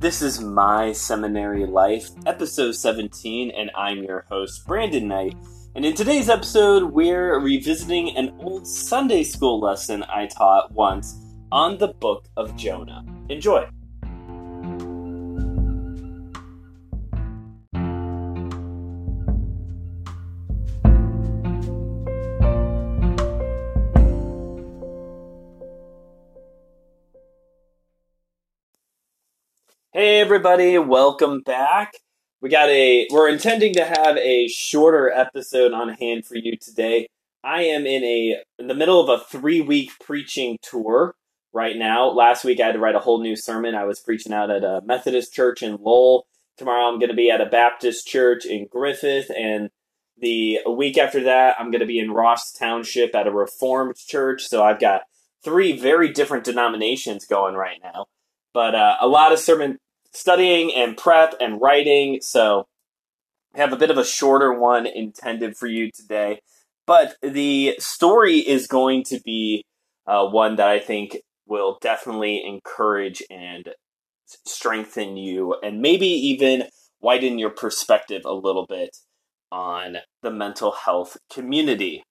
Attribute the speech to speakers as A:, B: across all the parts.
A: This is My Seminary Life, episode 17, and I'm your host, Brandon Knight. And in today's episode, we're revisiting an old Sunday school lesson I taught once on the book of Jonah. Enjoy! Everybody, welcome back. We got a we're intending to have a shorter episode on hand for you today. I am in a in the middle of a 3-week preaching tour right now. Last week I had to write a whole new sermon. I was preaching out at a Methodist church in Lowell. Tomorrow I'm going to be at a Baptist church in Griffith and the week after that I'm going to be in Ross Township at a Reformed church. So I've got three very different denominations going right now but uh, a lot of sermon studying and prep and writing. So I have a bit of a shorter one intended for you today. But the story is going to be uh, one that I think will definitely encourage and strengthen you and maybe even widen your perspective a little bit on the mental health community.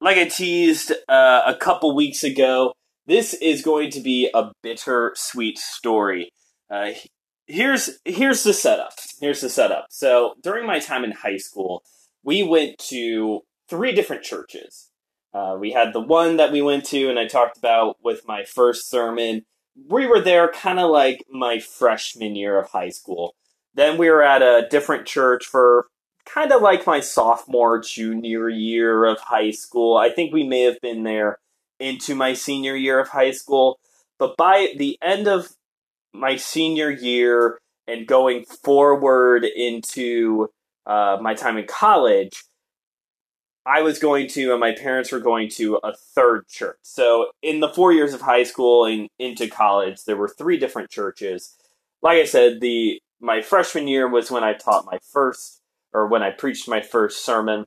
A: Like I teased uh, a couple weeks ago, this is going to be a bitter sweet story. Uh, here's here's the setup. Here's the setup. So during my time in high school, we went to three different churches. Uh, we had the one that we went to, and I talked about with my first sermon. We were there kind of like my freshman year of high school. Then we were at a different church for kind of like my sophomore, junior year of high school. I think we may have been there into my senior year of high school. But by the end of my senior year and going forward into uh, my time in college, I was going to, and my parents were going to a third church. So in the four years of high school and into college, there were three different churches. Like I said, the my freshman year was when I taught my first, or when I preached my first sermon.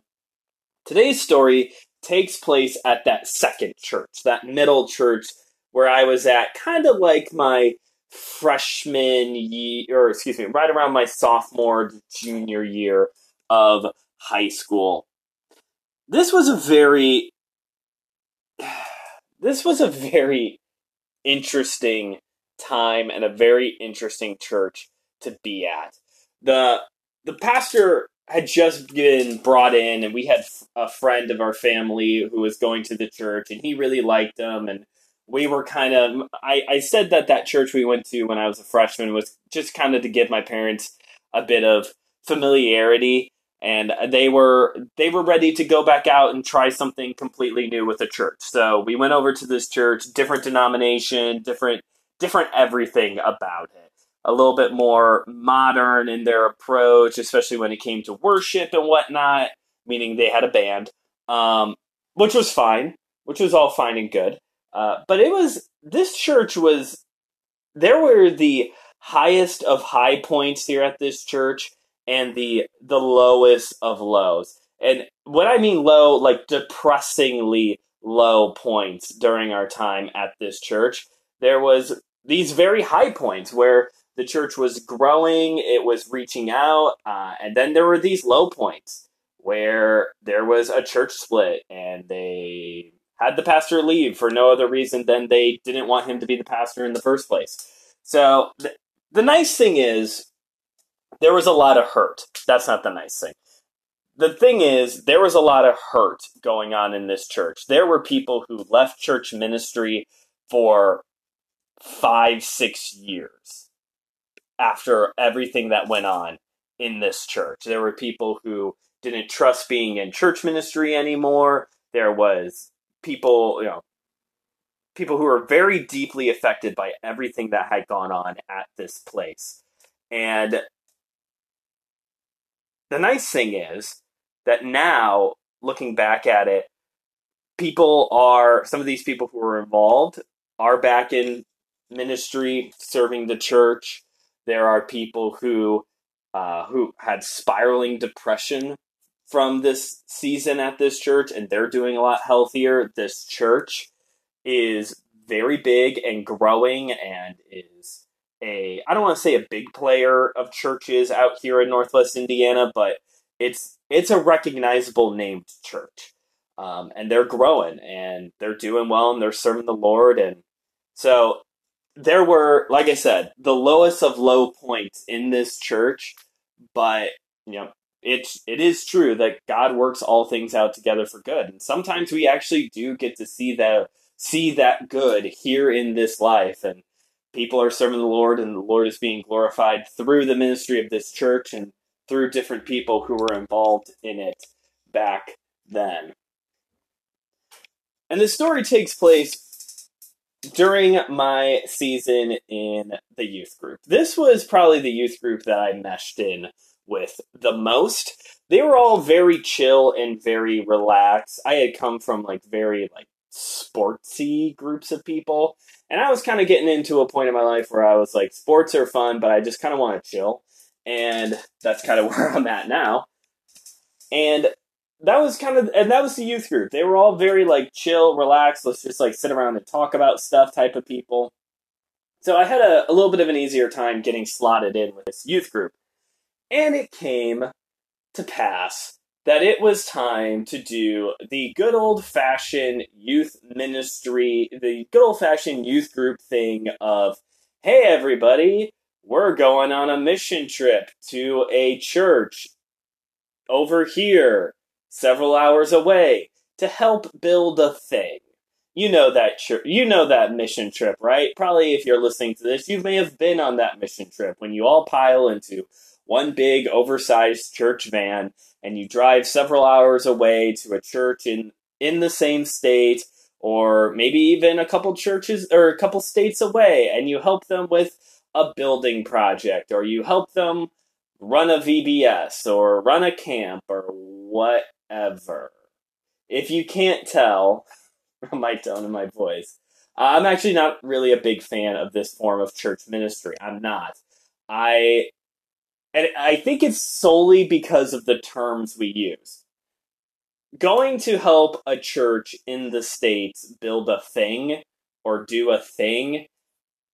A: Today's story takes place at that second church, that middle church where I was at, kind of like my freshman year, or excuse me, right around my sophomore, junior year of high school. This was a very, this was a very interesting time and a very interesting church to be at. The the pastor had just been brought in, and we had a friend of our family who was going to the church, and he really liked them, and we were kind of. I, I said that that church we went to when I was a freshman was just kind of to give my parents a bit of familiarity, and they were they were ready to go back out and try something completely new with a church. So we went over to this church, different denomination, different different everything about it a little bit more modern in their approach, especially when it came to worship and whatnot, meaning they had a band, um, which was fine, which was all fine and good. Uh, but it was, this church was, there were the highest of high points here at this church and the the lowest of lows. And what I mean low, like depressingly low points during our time at this church, there was these very high points where the church was growing, it was reaching out, uh, and then there were these low points where there was a church split and they had the pastor leave for no other reason than they didn't want him to be the pastor in the first place. So th- the nice thing is there was a lot of hurt. That's not the nice thing. The thing is, there was a lot of hurt going on in this church. There were people who left church ministry for five, six years after everything that went on in this church. There were people who didn't trust being in church ministry anymore. There was people, you know, people who were very deeply affected by everything that had gone on at this place. And the nice thing is that now, looking back at it, people are, some of these people who were involved are back in ministry, serving the church. There are people who uh, who had spiraling depression from this season at this church, and they're doing a lot healthier. This church is very big and growing and is a I don't want to say a big player of churches out here in Northwest Indiana, but it's it's a recognizable named church, um, and they're growing and they're doing well and they're serving the Lord, and so there were, like I said, the lowest of low points in this church, but you know it's it is true that God works all things out together for good, and sometimes we actually do get to see that see that good here in this life, and people are serving the Lord, and the Lord is being glorified through the ministry of this church and through different people who were involved in it back then. And the story takes place during my season in the youth group. This was probably the youth group that I meshed in with the most. They were all very chill and very relaxed. I had come from like very like sportsy groups of people, and I was kind of getting into a point in my life where I was like, sports are fun, but I just kind of want to chill. And that's kind of where I'm at now. And that was kind of, and that was the youth group. They were all very like chill, relaxed, let's just like sit around and talk about stuff type of people. So I had a, a little bit of an easier time getting slotted in with this youth group. And it came to pass that it was time to do the good old fashioned youth ministry, the good old fashioned youth group thing of, hey, everybody, we're going on a mission trip to a church over here, several hours away, to help build a thing. You know that church, you know that mission trip, right? Probably if you're listening to this, you may have been on that mission trip when you all pile into one big oversized church van and you drive several hours away to a church in in the same state or maybe even a couple churches or a couple states away and you help them with a building project or you help them run a VBS or run a camp or whatever. If you can't tell from my tone and my voice, I'm actually not really a big fan of this form of church ministry. I'm not. I and I think it's solely because of the terms we use. Going to help a church in the States build a thing or do a thing,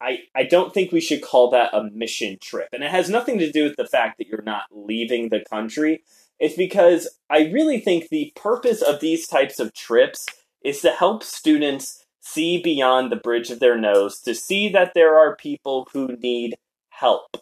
A: I, I don't think we should call that a mission trip. And it has nothing to do with the fact that you're not leaving the country. It's because I really think the purpose of these types of trips is to help students see beyond the bridge of their nose, to see that there are people who need help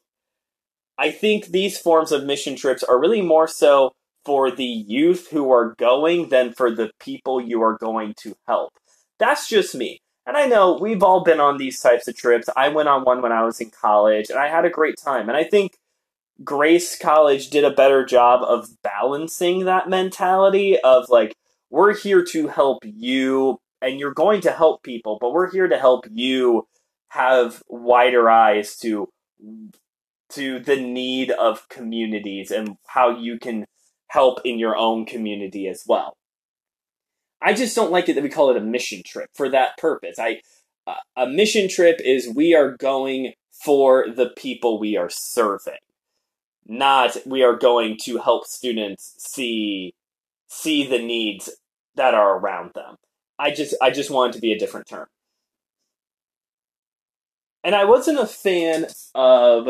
A: I think these forms of mission trips are really more so for the youth who are going than for the people you are going to help. That's just me. And I know we've all been on these types of trips. I went on one when I was in college and I had a great time. And I think Grace College did a better job of balancing that mentality of like, we're here to help you and you're going to help people, but we're here to help you have wider eyes to to the need of communities and how you can help in your own community as well. I just don't like it that we call it a mission trip for that purpose. I uh, a mission trip is we are going for the people we are serving. Not we are going to help students see see the needs that are around them. I just I just want it to be a different term. And I wasn't a fan of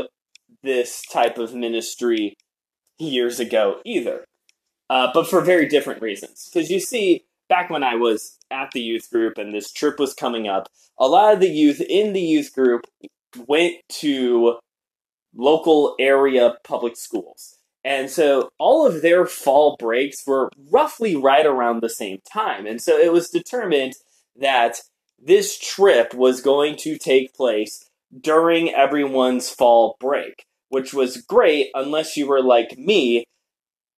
A: this type of ministry years ago either, uh, but for very different reasons. Because you see, back when I was at the youth group and this trip was coming up, a lot of the youth in the youth group went to local area public schools. And so all of their fall breaks were roughly right around the same time. And so it was determined that this trip was going to take place during everyone's fall break which was great unless you were like me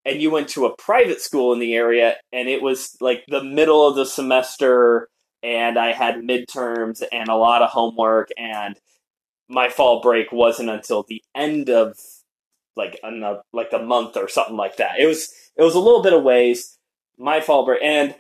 A: and you went to a private school in the area and it was like the middle of the semester and I had midterms and a lot of homework and my fall break wasn't until the end of like another like a month or something like that. It was it was a little bit of ways my fall break and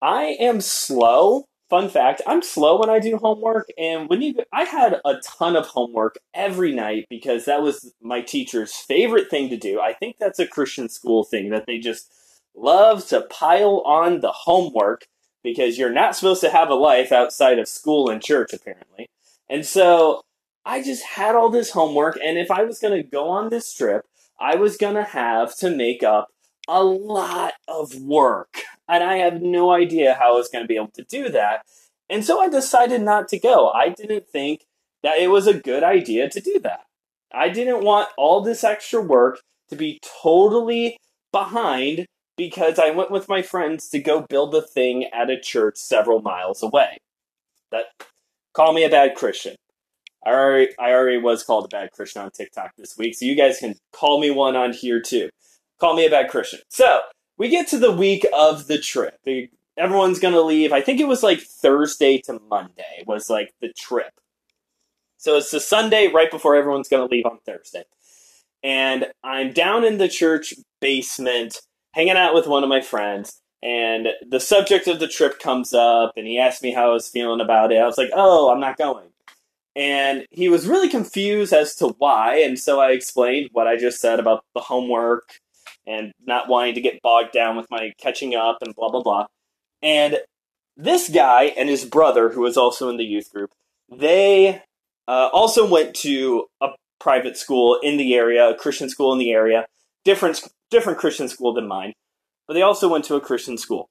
A: I am slow fun fact i'm slow when i do homework and when you i had a ton of homework every night because that was my teacher's favorite thing to do i think that's a christian school thing that they just love to pile on the homework because you're not supposed to have a life outside of school and church, apparently. And so I just had all this homework, and if I was going to go on this trip, I was going to have to make up a lot of work. And I have no idea how I was going to be able to do that. And so I decided not to go. I didn't think that it was a good idea to do that. I didn't want all this extra work to be totally behind because I went with my friends to go build a thing at a church several miles away. That call me a bad Christian. I already, I already was called a bad Christian on TikTok this week, so you guys can call me one on here too. Call me a bad Christian. So we get to the week of the trip. Everyone's gonna leave. I think it was like Thursday to Monday was like the trip. So it's the Sunday right before everyone's gonna leave on Thursday. And I'm down in the church basement hanging out with one of my friends. And the subject of the trip comes up, and he asked me how I was feeling about it. I was like, oh, I'm not going. And he was really confused as to why. And so I explained what I just said about the homework and not wanting to get bogged down with my catching up and blah, blah, blah. And this guy and his brother, who was also in the youth group, they uh, also went to a private school in the area, a Christian school in the area, different different Christian school than mine, but they also went to a Christian school.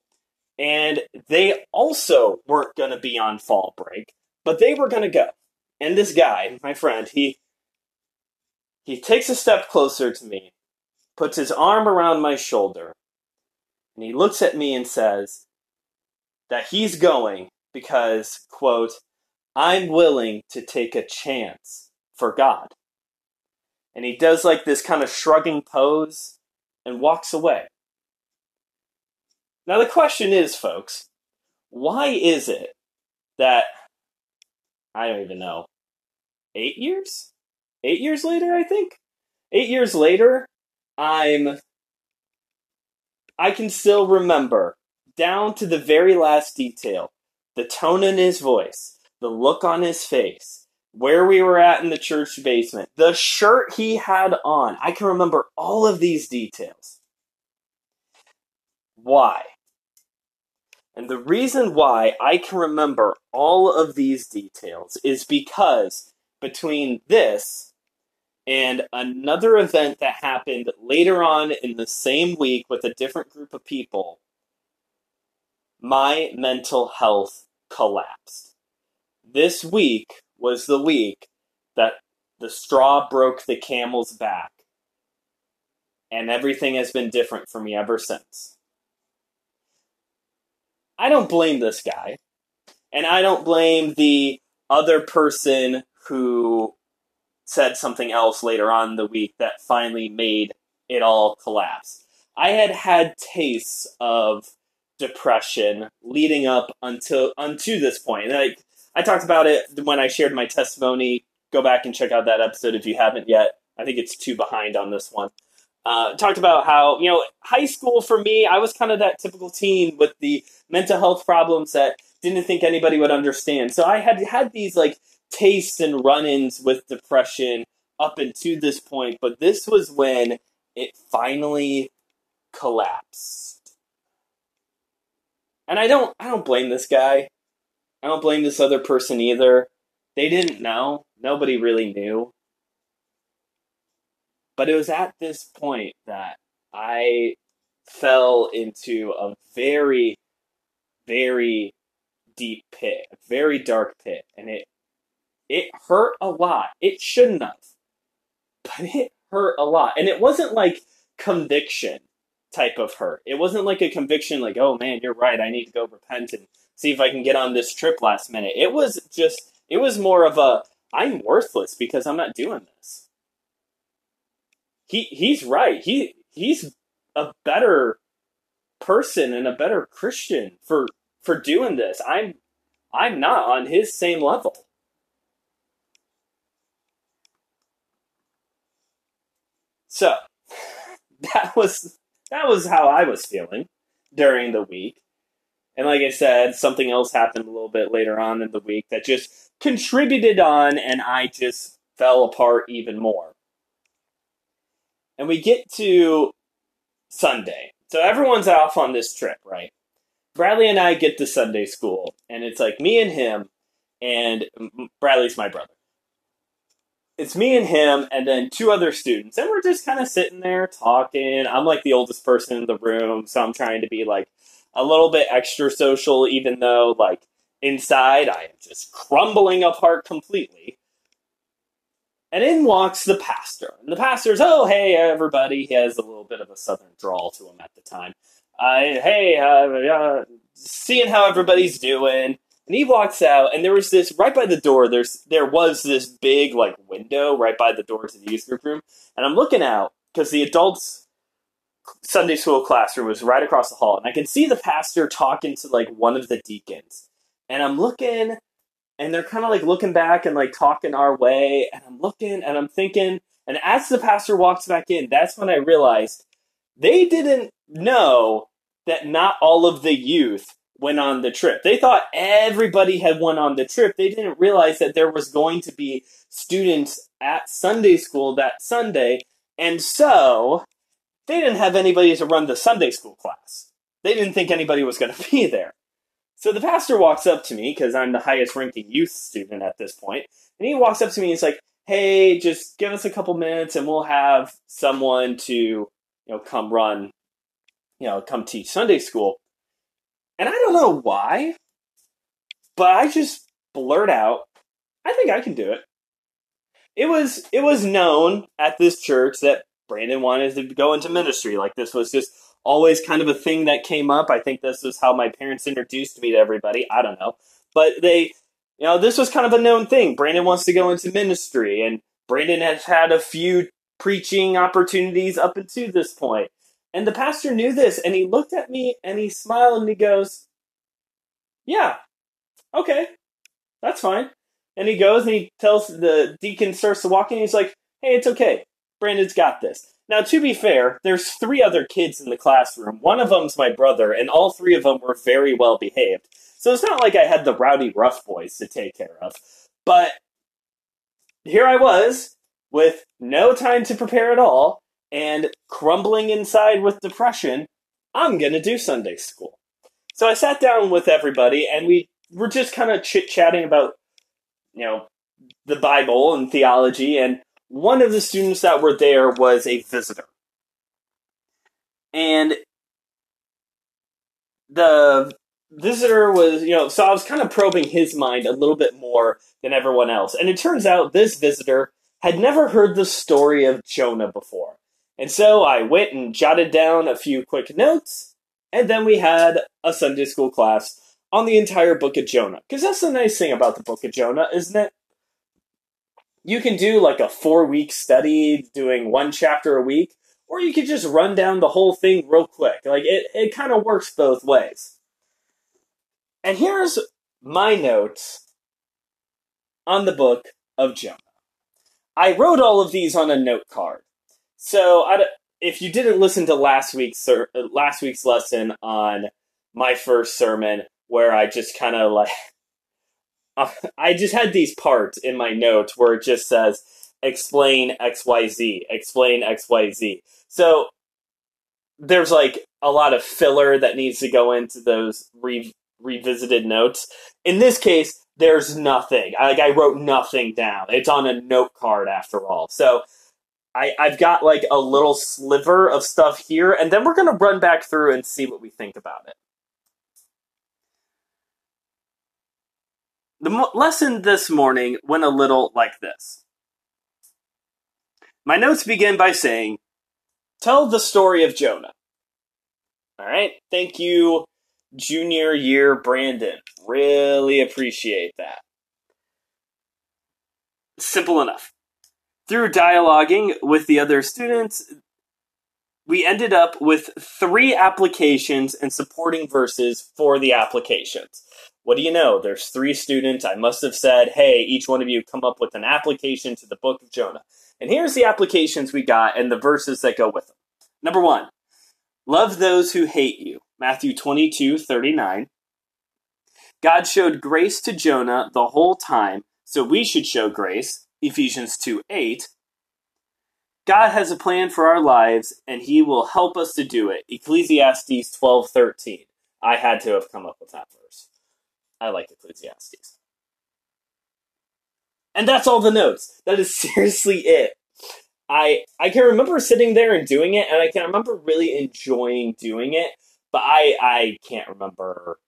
A: And they also weren't going to be on fall break, but they were going to go. And this guy, my friend, he he takes a step closer to me, puts his arm around my shoulder, and he looks at me and says that he's going because, quote, I'm willing to take a chance for God. And he does like this kind of shrugging pose and walks away. Now, the question is, folks, why is it that, I don't even know, eight years? Eight years later, I think? Eight years later, I'm. I can still remember, down to the very last detail, the tone in his voice, the look on his face, where we were at in the church basement, the shirt he had on. I can remember all of these details. Why? And the reason why I can remember all of these details is because between this and another event that happened later on in the same week with a different group of people, my mental health collapsed. This week was the week that the straw broke the camel's back. And everything has been different for me ever since. I don't blame this guy. And I don't blame the other person who said something else later on the week that finally made it all collapse. I had had tastes of depression leading up until unto this point. Like I talked about it when I shared my testimony. Go back and check out that episode if you haven't yet. I think it's two behind on this one. Uh, talked about how you know high school for me, I was kind of that typical teen with the mental health problems that didn't think anybody would understand. So I had had these like tastes and run-ins with depression up until this point, but this was when it finally collapsed. And I don't I don't blame this guy. I don't blame this other person either. They didn't know. Nobody really knew. But it was at this point that I fell into a very, very deep pit, a very dark pit, and it it hurt a lot. It shouldn't have, but it hurt a lot, and it wasn't like conviction type of hurt. It wasn't like a conviction, like oh man, you're right, I need to go repent and see if I can get on this trip last minute. It was just, it was more of a, I'm worthless because I'm not doing this. He he's right. He he's a better person and a better Christian for for doing this. I'm I'm not on his same level. So that was that was how I was feeling during the week. And like I said, something else happened a little bit later on in the week that just contributed on, and I just fell apart even more. And we get to Sunday. So everyone's off on this trip, right? Bradley and I get to Sunday school, and it's like me and him, and Bradley's my brother. It's me and him, and then two other students, and we're just kind of sitting there talking. I'm like the oldest person in the room, so I'm trying to be like a little bit extra social, even though like inside I am just crumbling apart completely. And in walks the pastor. And the pastor's, oh, hey, everybody. He has a little bit of a southern drawl to him at the time. I, hey, uh, uh, seeing how everybody's doing. And he walks out, and there was this right by the door. There's there was this big like window right by the door to the youth group room, and I'm looking out because the adults Sunday school classroom was right across the hall, and I can see the pastor talking to like one of the deacons, and I'm looking, and they're kind of like looking back and like talking our way, and I'm looking, and I'm thinking, and as the pastor walks back in, that's when I realized they didn't know that not all of the youth went on the trip. They thought everybody had went on the trip. They didn't realize that there was going to be students at Sunday school that Sunday. And so they didn't have anybody to run the Sunday school class. They didn't think anybody was going to be there. So the pastor walks up to me because I'm the highest ranking youth student at this point, and he walks up to me and he's like, "Hey, just give us a couple minutes and we'll have someone to, you know, come run, you know, come teach Sunday school." And I don't know why, but I just blurt out, I think I can do it. It was it was known at this church that Brandon wanted to go into ministry. Like this was just always kind of a thing that came up. I think this is how my parents introduced me to everybody. I don't know. But they you know, this was kind of a known thing. Brandon wants to go into ministry and Brandon has had a few preaching opportunities up until this point. And the pastor knew this, and he looked at me and he smiled and he goes, Yeah, okay, that's fine. And he goes and he tells the deacon starts to walk in. He's like, Hey, it's okay. Brandon's got this. Now, to be fair, there's three other kids in the classroom. One of them's my brother, and all three of them were very well behaved. So it's not like I had the rowdy rough boys to take care of. But here I was with no time to prepare at all, and crumbling inside with depression, I'm going to do Sunday school. So I sat down with everybody and we were just kind of chit chatting about, you know, the Bible and theology. And one of the students that were there was a visitor. And the visitor was, you know, so I was kind of probing his mind a little bit more than everyone else. And it turns out this visitor had never heard the story of Jonah before. And so I went and jotted down a few quick notes, and then we had a Sunday school class on the entire book of Jonah. Because that's the nice thing about the book of Jonah, isn't it? You can do like a four week study doing one chapter a week, or you could just run down the whole thing real quick. Like it, it kind of works both ways. And here's my notes on the book of Jonah. I wrote all of these on a note card. So, I, if you didn't listen to last week's last week's lesson on my first sermon, where I just kind of like, Uh, I just had these parts in my notes where it just says explain X Y Z, explain X Y Z. So there's like a lot of filler that needs to go into those re- revisited notes. In this case, there's nothing. Like I wrote nothing down. It's on a note card after all. So I, I've got like a little sliver of stuff here, and then we're going to run back through and see what we think about it. The mo- lesson this morning went a little like this. My notes begin by saying, Tell the story of Jonah. All right. Thank you, junior year Brandon. Really appreciate that. Simple enough. Through dialoguing with the other students, we ended up with three applications and supporting verses for the applications. What do you know? There's three students. I must have said, hey, each one of you come up with an application to the book of Jonah. And here's the applications we got and the verses that go with them. Number one, love those who hate you. Matthew 22, 39. God showed grace to Jonah the whole time, so we should show grace. Ephesians 2 8. God has a plan for our lives, and He will help us to do it. Ecclesiastes 12, 13. I had to have come up with that verse. I like Ecclesiastes. And that's all the notes. That is seriously it. I I can remember sitting there and doing it, and I can remember really enjoying doing it, but I I can't remember.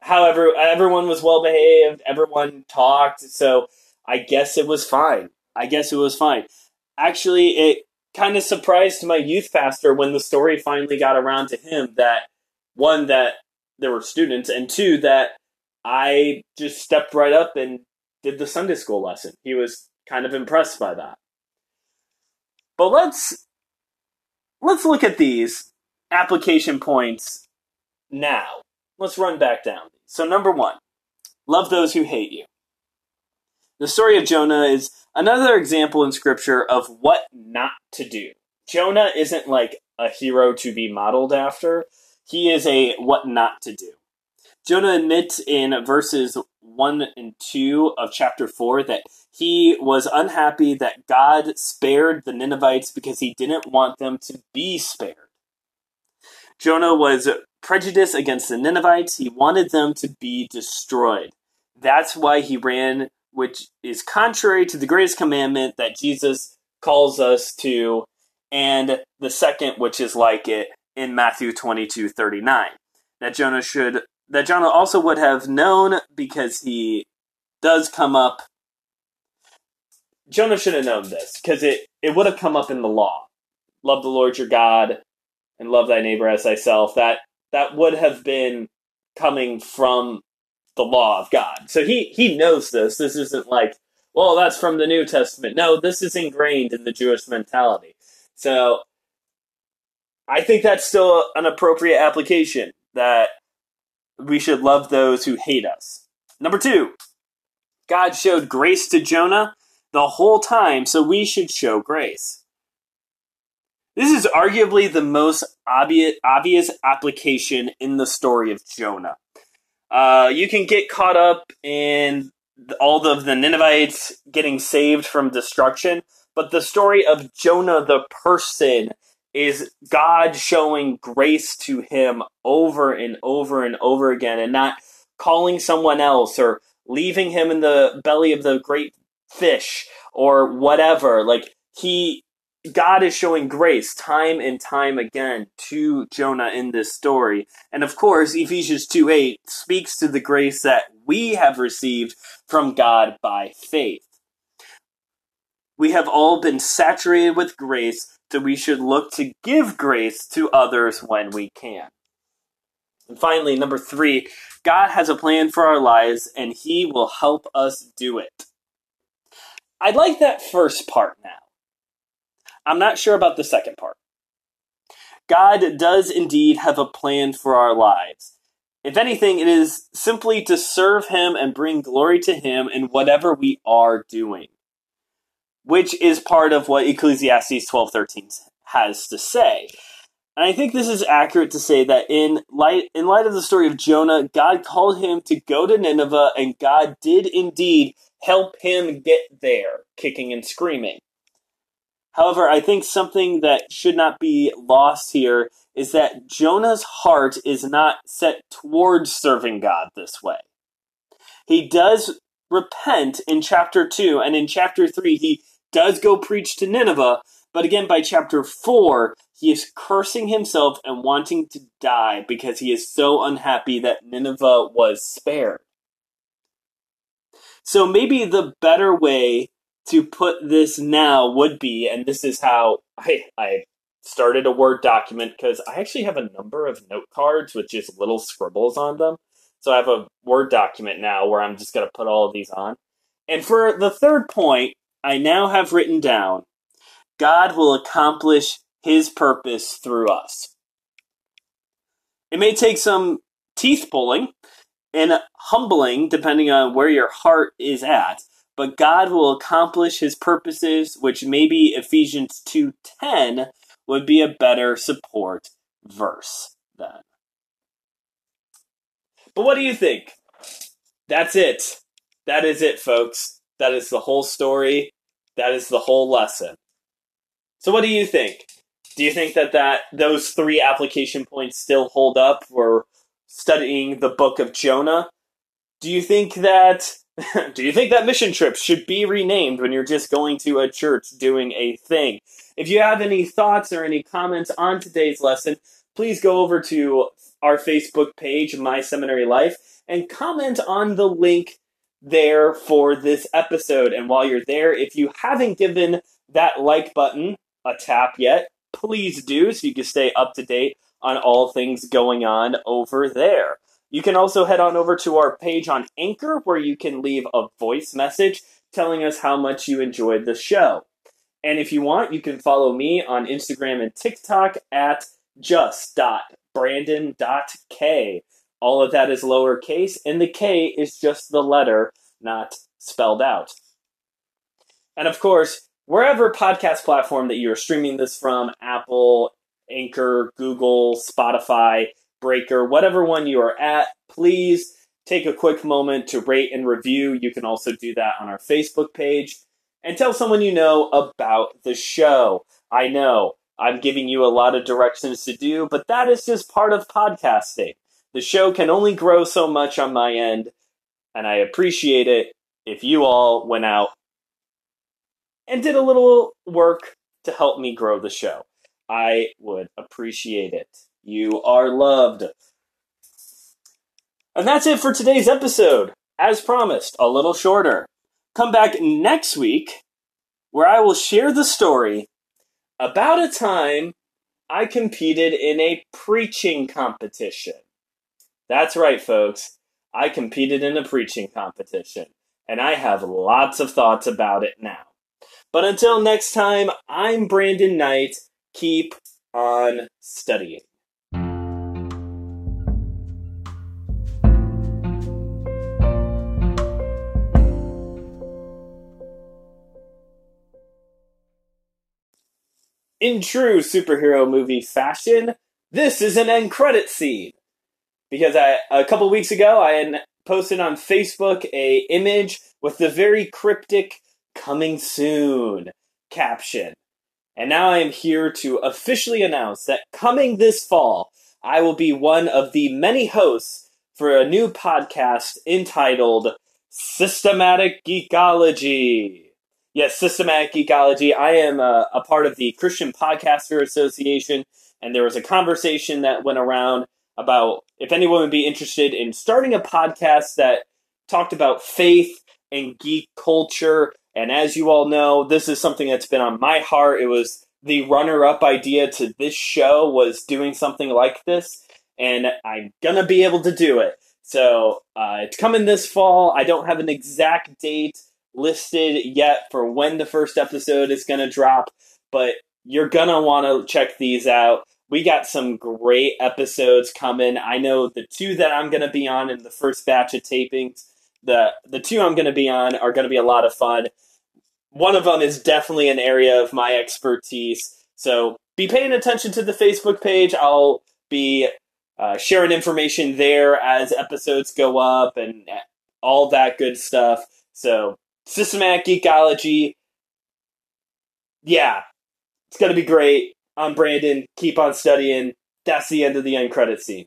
A: However, everyone was well behaved. Everyone talked, so I guess it was fine. I guess it was fine. Actually, it kind of surprised my youth pastor when the story finally got around to him that one that there were students, and two that I just stepped right up and did the Sunday school lesson. He was kind of impressed by that. But let's let's look at these application points now. Let's run back down. So number 1, love those who hate you. The story of Jonah is another example in scripture of what not to do. Jonah isn't like a hero to be modeled after. He is a what not to do. Jonah admits in verses 1 and 2 of chapter 4 that he was unhappy that God spared the Ninevites because he didn't want them to be spared. Jonah was prejudiced against the Ninevites. He wanted them to be destroyed. That's why he ran, which is contrary to the greatest commandment that Jesus calls us to, and the second, which is like it in Matthew 22 39. That Jonah should that Jonah also would have known because he does come up. Jonah should have known this because it, it would have come up in the law. Love the Lord your God and love thy neighbor as thyself. That that would have been coming from the law of God. So he he knows this. This isn't like, well, that's from the New Testament. No, this is ingrained in the Jewish mentality. So I think that's still an appropriate application that we should love those who hate us. Number two, God showed grace to Jonah the whole time, so we should show grace. This is arguably the most obvious, obvious application in the story of Jonah. Uh, you can get caught up in all of the Ninevites getting saved from destruction, but the story of Jonah the person is God showing grace to him over and over and over again and not calling someone else or leaving him in the belly of the great fish or whatever. Like he God is showing grace time and time again to Jonah in this story. And of course, Ephesians 2 8 speaks to the grace that we have received from God by faith. We have all been saturated with grace so we should look to give grace to others when we can. And finally, number three, God has a plan for our lives and He will help us do it. I like that first part now. I'm not sure about the second part. God does indeed have a plan for our lives. If anything, it is simply to serve Him and bring glory to Him in whatever we are doing which is part of what Ecclesiastes 12:13 has to say. And I think this is accurate to say that in light in light of the story of Jonah, God called him to go to Nineveh and God did indeed help him get there, kicking and screaming. However, I think something that should not be lost here is that Jonah's heart is not set towards serving God this way. He does repent in chapter 2 and in chapter 3 he does go preach to Nineveh, but again, by chapter 4, he is cursing himself and wanting to die because he is so unhappy that Nineveh was spared. So maybe the better way to put this now would be, and this is how I, I started a Word document because I actually have a number of note cards with just little scribbles on them. So I have a Word document now where I'm just going to put all of these on. And for the third point, I now have written down God will accomplish his purpose through us. It may take some teeth pulling and humbling, depending on where your heart is at, but God will accomplish his purposes, which maybe Ephesians 2.10 would be a better support verse then. But what do you think? That's it. That is it, folks. That is the whole story. That is the whole lesson. So, what do you think? Do you think that, that those three application points still hold up for studying the book of Jonah? Do you think that do you think that mission trips should be renamed when you're just going to a church doing a thing? If you have any thoughts or any comments on today's lesson, please go over to our Facebook page, My Seminary Life, and comment on the link there for this episode. And while you're there, if you haven't given that like button a tap yet, please do so you can stay up to date on all things going on over there. You can also head on over to our page on Anchor where you can leave a voice message telling us how much you enjoyed the show. And if you want, you can follow me on Instagram and TikTok at just.brandon.k. All of that is lowercase, and the K is just the letter, not spelled out. And of course, wherever podcast platform that you're streaming this from Apple, Anchor, Google, Spotify, Breaker, whatever one you are at, please take a quick moment to rate and review. You can also do that on our Facebook page and tell someone you know about the show. I know I'm giving you a lot of directions to do, but that is just part of podcasting. The show can only grow so much on my end, and I appreciate it if you all went out and did a little work to help me grow the show. I would appreciate it. You are loved. And that's it for today's episode. As promised, a little shorter. Come back next week where I will share the story about a time I competed in a preaching competition. That's right, folks. I competed in a preaching competition, and I have lots of thoughts about it now. But until next time, I'm Brandon Knight. Keep on studying. In true superhero movie fashion, this is an end credit scene. Because I, a couple weeks ago, I posted on Facebook a image with the very cryptic "coming soon" caption. And now I am here to officially announce that coming this fall, I will be one of the many hosts for a new podcast entitled Systematic Geekology. Yes, Systematic Geekology. I am a, a part of the Christian Podcaster Association, and there was a conversation that went around about if anyone would be interested in starting a podcast that talked about faith and geek culture. And as you all know, this is something that's been on my heart. It was the runner-up idea to this show was doing something like this, and I'm gonna be able to do it. So uh, it's coming this fall. I don't have an exact date listed yet for when the first episode is going to drop, but you're going to want to check these out. We got some great episodes coming. I know the two that I'm going to be on in the first batch of tapings, the the two I'm going to be on are going to be a lot of fun. One of them is definitely an area of my expertise. So be paying attention to the Facebook page. I'll be uh, sharing information there as episodes go up and all that good stuff. So Systematic Geekology. Yeah, it's going to be great. I'm Brandon. Keep on studying. That's the end of the end credit scene.